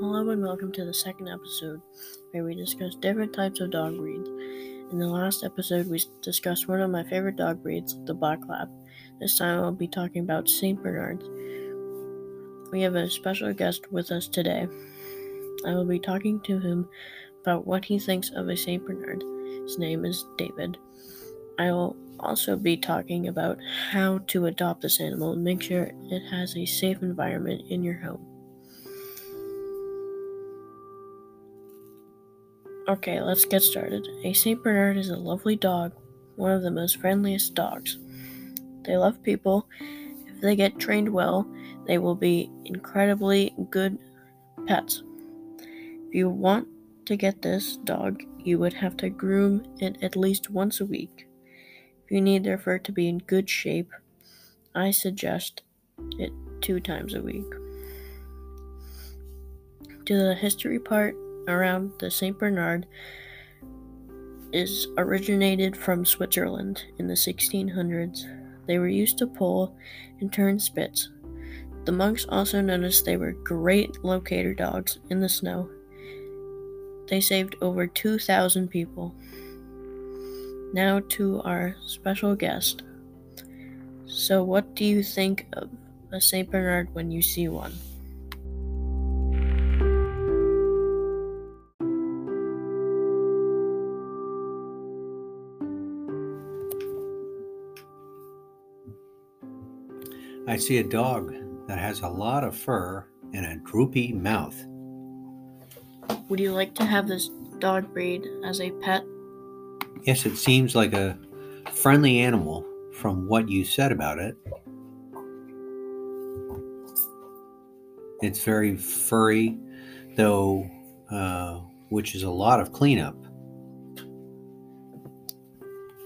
Hello and welcome to the second episode where we discuss different types of dog breeds. In the last episode, we discussed one of my favorite dog breeds, the Black Lab. This time, I'll be talking about St. Bernards. We have a special guest with us today. I will be talking to him about what he thinks of a St. Bernard. His name is David. I will also be talking about how to adopt this animal and make sure it has a safe environment in your home. Okay, let's get started. A St. Bernard is a lovely dog, one of the most friendliest dogs. They love people. If they get trained well, they will be incredibly good pets. If you want to get this dog, you would have to groom it at least once a week. If you need their fur to be in good shape, I suggest it two times a week. To the history part, around the St. Bernard is originated from Switzerland in the 1600s. They were used to pull and turn spits. The monks also noticed they were great locator dogs in the snow. They saved over 2,000 people. Now to our special guest. So, what do you think of a St. Bernard when you see one? I see a dog that has a lot of fur and a droopy mouth. Would you like to have this dog breed as a pet? Yes, it seems like a friendly animal from what you said about it. It's very furry, though, uh, which is a lot of cleanup.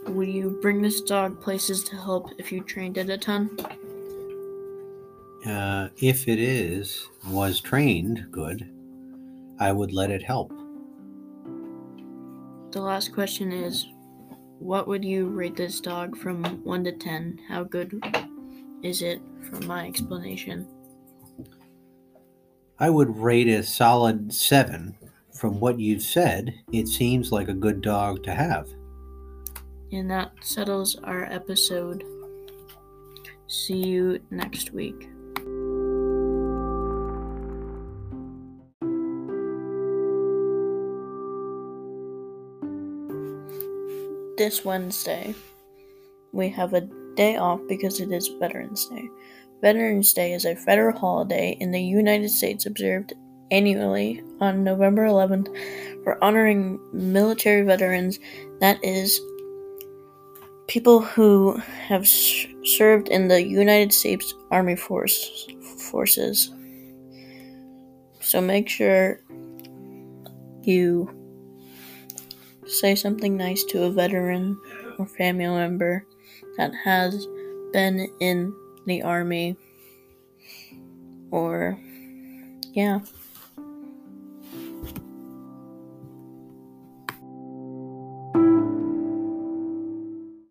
Would you bring this dog places to help if you trained it a ton? Uh, if it is was trained good, I would let it help. The last question is what would you rate this dog from 1 to 10? How good is it from my explanation? I would rate a solid 7. From what you've said, it seems like a good dog to have. And that settles our episode. See you next week. This Wednesday, we have a day off because it is Veterans Day. Veterans Day is a federal holiday in the United States observed annually on November 11th for honoring military veterans, that is, people who have served in the United States Army Force forces. So make sure you say something nice to a veteran or family member that has been in the army or yeah